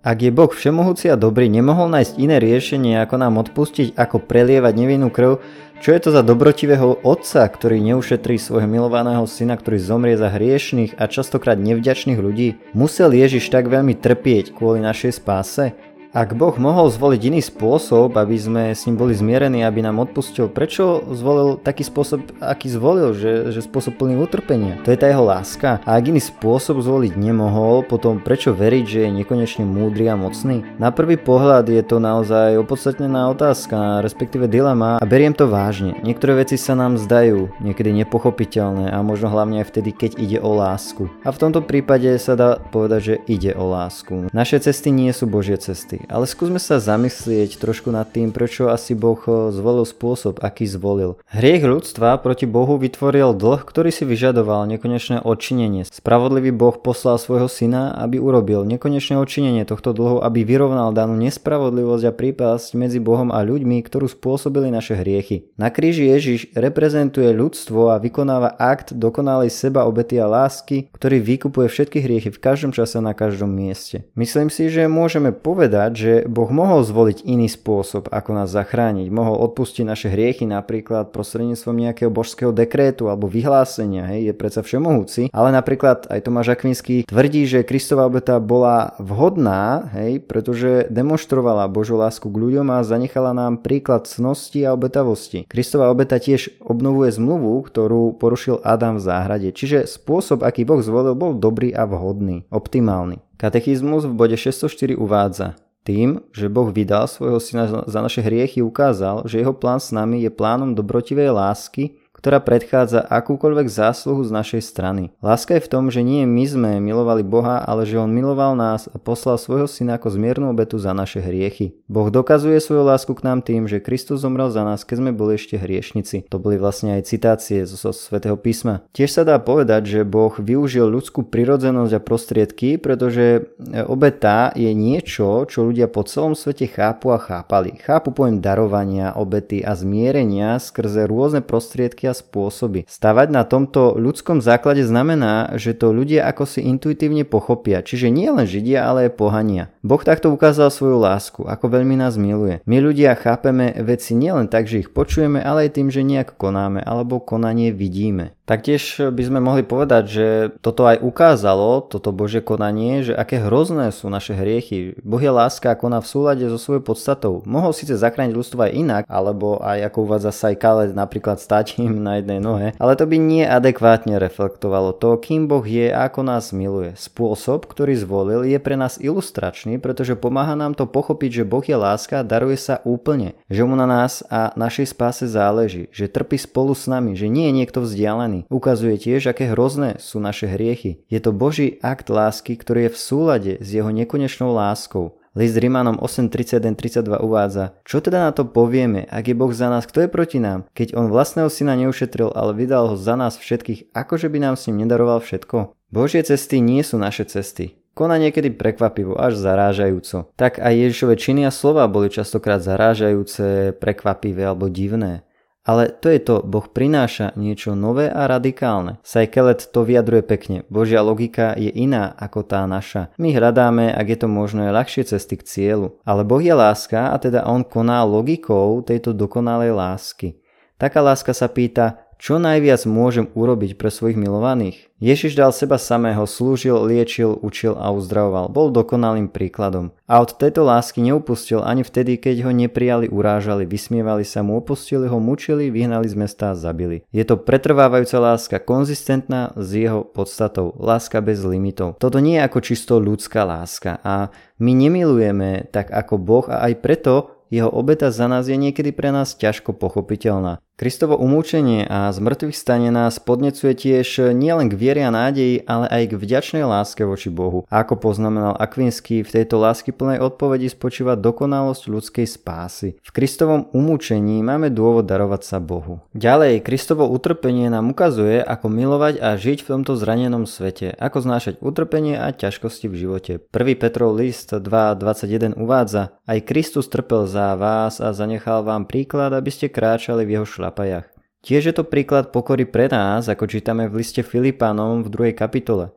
Ak je Boh všemohúci a dobrý, nemohol nájsť iné riešenie, ako nám odpustiť, ako prelievať nevinnú krv, čo je to za dobrotivého otca, ktorý neušetrí svojho milovaného syna, ktorý zomrie za hriešných a častokrát nevďačných ľudí? Musel Ježiš tak veľmi trpieť kvôli našej spáse? Ak Boh mohol zvoliť iný spôsob, aby sme s ním boli zmierení, aby nám odpustil, prečo zvolil taký spôsob, aký zvolil, že, že spôsob plný utrpenia? To je tá jeho láska. A ak iný spôsob zvoliť nemohol, potom prečo veriť, že je nekonečne múdry a mocný? Na prvý pohľad je to naozaj opodstatnená otázka, respektíve dilema a beriem to vážne. Niektoré veci sa nám zdajú niekedy nepochopiteľné a možno hlavne aj vtedy, keď ide o lásku. A v tomto prípade sa dá povedať, že ide o lásku. Naše cesty nie sú Božie cesty ale skúsme sa zamyslieť trošku nad tým, prečo asi Boh eh, zvolil spôsob, aký zvolil. Hriech ľudstva proti Bohu vytvoril dlh, ktorý si vyžadoval nekonečné odčinenie. Spravodlivý Boh poslal svojho syna, aby urobil nekonečné odčinenie tohto dlhu, aby vyrovnal danú nespravodlivosť a prípasť medzi Bohom a ľuďmi, ktorú spôsobili naše hriechy. Na kríži Ježiš reprezentuje ľudstvo a vykonáva akt dokonalej seba obety a lásky, ktorý vykupuje všetky hriechy v každom čase na každom mieste. Myslím si, že môžeme povedať, povedať, že Boh mohol zvoliť iný spôsob, ako nás zachrániť. Mohol odpustiť naše hriechy napríklad prostredníctvom nejakého božského dekrétu alebo vyhlásenia, hej, je predsa všemohúci. Ale napríklad aj Tomáš Akvinský tvrdí, že Kristova obeta bola vhodná, hej, pretože demonstrovala Božú lásku k ľuďom a zanechala nám príklad cnosti a obetavosti. Kristova obeta tiež obnovuje zmluvu, ktorú porušil Adam v záhrade. Čiže spôsob, aký Boh zvolil, bol dobrý a vhodný, optimálny. Katechizmus v bode 604 uvádza tým, že Boh vydal svojho syna za naše hriechy, ukázal, že jeho plán s nami je plánom dobrotivej lásky, ktorá predchádza akúkoľvek zásluhu z našej strany. Láska je v tom, že nie my sme milovali Boha, ale že On miloval nás a poslal svojho syna ako zmiernu obetu za naše hriechy. Boh dokazuje svoju lásku k nám tým, že Kristus zomrel za nás, keď sme boli ešte hriešnici. To boli vlastne aj citácie zo, svätého písma. Tiež sa dá povedať, že Boh využil ľudskú prirodzenosť a prostriedky, pretože obeta je niečo, čo ľudia po celom svete chápu a chápali. Chápu pojem darovania, obety a zmierenia skrze rôzne prostriedky a spôsoby. Stavať na tomto ľudskom základe znamená, že to ľudia ako si intuitívne pochopia, čiže nie len Židia, ale aj pohania. Boh takto ukázal svoju lásku, ako veľmi nás miluje. My ľudia chápeme veci nielen tak, že ich počujeme, ale aj tým, že nejak konáme alebo konanie vidíme. Taktiež by sme mohli povedať, že toto aj ukázalo, toto Božie konanie, že aké hrozné sú naše hriechy. Boh je láska a koná v súlade so svojou podstatou. Mohol síce zachrániť ľudstvo aj inak, alebo aj ako uvádza Sajkale, napríklad stať im na jednej nohe, ale to by neadekvátne reflektovalo to, kým Boh je a ako nás miluje. Spôsob, ktorý zvolil, je pre nás ilustračný, pretože pomáha nám to pochopiť, že Boh je láska daruje sa úplne, že mu na nás a našej spáse záleží, že trpí spolu s nami, že nie je niekto vzdialený Ukazuje tiež, aké hrozné sú naše hriechy. Je to Boží akt lásky, ktorý je v súlade s jeho nekonečnou láskou. List Rimanom 8.31.32 uvádza, čo teda na to povieme, ak je Boh za nás, kto je proti nám, keď on vlastného syna neušetril, ale vydal ho za nás všetkých, akože by nám s ním nedaroval všetko? Božie cesty nie sú naše cesty. Koná niekedy prekvapivo, až zarážajúco. Tak aj Ježišove činy a slova boli častokrát zarážajúce, prekvapivé alebo divné. Ale to je to, Boh prináša niečo nové a radikálne. Sajkelet to vyjadruje pekne. Božia logika je iná ako tá naša. My hľadáme, ak je to možné, ľahšie cesty k cieľu. Ale Boh je láska a teda On koná logikou tejto dokonalej lásky. Taká láska sa pýta, čo najviac môžem urobiť pre svojich milovaných? Ježiš dal seba samého, slúžil, liečil, učil a uzdravoval. Bol dokonalým príkladom. A od tejto lásky neupustil ani vtedy, keď ho neprijali, urážali, vysmievali sa mu, opustili ho, mučili, vyhnali z mesta a zabili. Je to pretrvávajúca láska, konzistentná s jeho podstatou, láska bez limitov. Toto nie je ako čisto ľudská láska a my nemilujeme tak ako Boh a aj preto jeho obeta za nás je niekedy pre nás ťažko pochopiteľná. Kristovo umúčenie a zmrtvých stane nás podnecuje tiež nielen k viere a nádeji, ale aj k vďačnej láske voči Bohu. Ako poznamenal Akvinsky, v tejto lásky plnej odpovedi spočíva dokonalosť ľudskej spásy. V Kristovom umúčení máme dôvod darovať sa Bohu. Ďalej, Kristovo utrpenie nám ukazuje, ako milovať a žiť v tomto zranenom svete, ako znášať utrpenie a ťažkosti v živote. 1. Petrov list 2.21 uvádza, aj Kristus trpel za vás a zanechal vám príklad, aby ste kráčali v jeho šľap šlapajach. Tiež je to príklad pokory pre nás, ako čítame v liste Filipánom v 2. kapitole.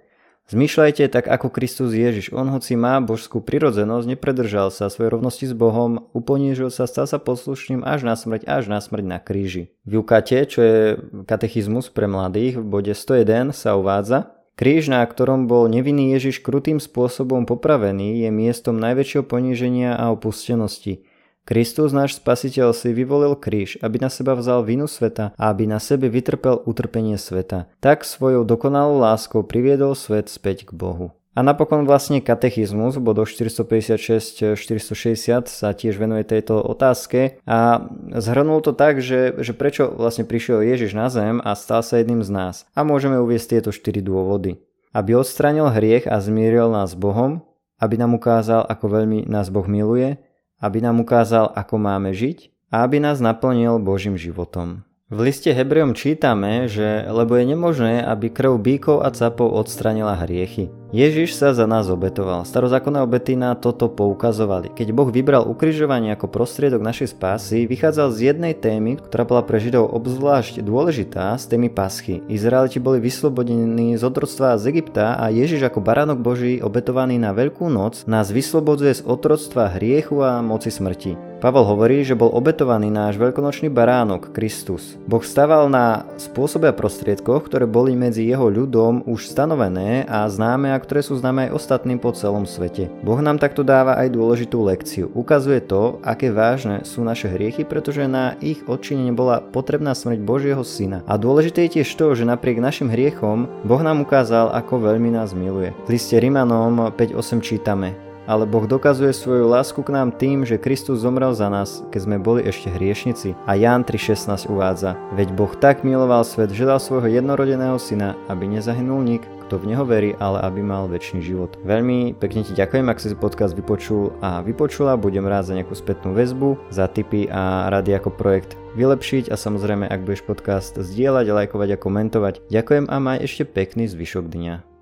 Zmýšľajte tak ako Kristus Ježiš. On hoci má božskú prirodzenosť, nepredržal sa svojej rovnosti s Bohom, uponížil sa, stal sa poslušným až na smrť, až na smrť na kríži. V Jukate, čo je katechizmus pre mladých, v bode 101 sa uvádza, Kríž, na ktorom bol nevinný Ježiš krutým spôsobom popravený, je miestom najväčšieho poníženia a opustenosti. Kristus, náš spasiteľ, si vyvolil kríž, aby na seba vzal vinu sveta a aby na sebe vytrpel utrpenie sveta. Tak svojou dokonalou láskou priviedol svet späť k Bohu. A napokon vlastne katechizmus v bodoch 456-460 sa tiež venuje tejto otázke a zhrnul to tak, že, že prečo vlastne prišiel Ježiš na zem a stal sa jedným z nás. A môžeme uviesť tieto 4 dôvody. Aby odstranil hriech a zmieril nás s Bohom, aby nám ukázal, ako veľmi nás Boh miluje, aby nám ukázal, ako máme žiť a aby nás naplnil Božím životom. V liste Hebrejom čítame, že lebo je nemožné, aby krv bíkov a capov odstranila hriechy. Ježiš sa za nás obetoval. Starozákonné obety na toto poukazovali. Keď Boh vybral ukrižovanie ako prostriedok našej spásy, vychádzal z jednej témy, ktorá bola pre Židov obzvlášť dôležitá, z témy paschy. Izraeliti boli vyslobodení z otroctva z Egypta a Ježiš ako baránok Boží obetovaný na Veľkú noc nás vyslobodzuje z otroctva hriechu a moci smrti. Pavel hovorí, že bol obetovaný náš veľkonočný baránok, Kristus. Boh staval na spôsobe a prostriedkoch, ktoré boli medzi jeho ľudom už stanovené a známe a ktoré sú známe aj ostatným po celom svete. Boh nám takto dáva aj dôležitú lekciu. Ukazuje to, aké vážne sú naše hriechy, pretože na ich odčinenie bola potrebná smrť Božieho syna. A dôležité je tiež to, že napriek našim hriechom Boh nám ukázal, ako veľmi nás miluje. V liste Rimanom 5.8 čítame ale Boh dokazuje svoju lásku k nám tým, že Kristus zomrel za nás, keď sme boli ešte hriešnici. A Ján 3.16 uvádza, veď Boh tak miloval svet, že dal svojho jednorodeného syna, aby nezahynul nik, kto v neho verí, ale aby mal väčší život. Veľmi pekne ti ďakujem, ak si podcast vypočul a vypočula, budem rád za nejakú spätnú väzbu, za tipy a rady ako projekt vylepšiť a samozrejme, ak budeš podcast zdieľať, lajkovať a komentovať. Ďakujem a maj ešte pekný zvyšok dňa.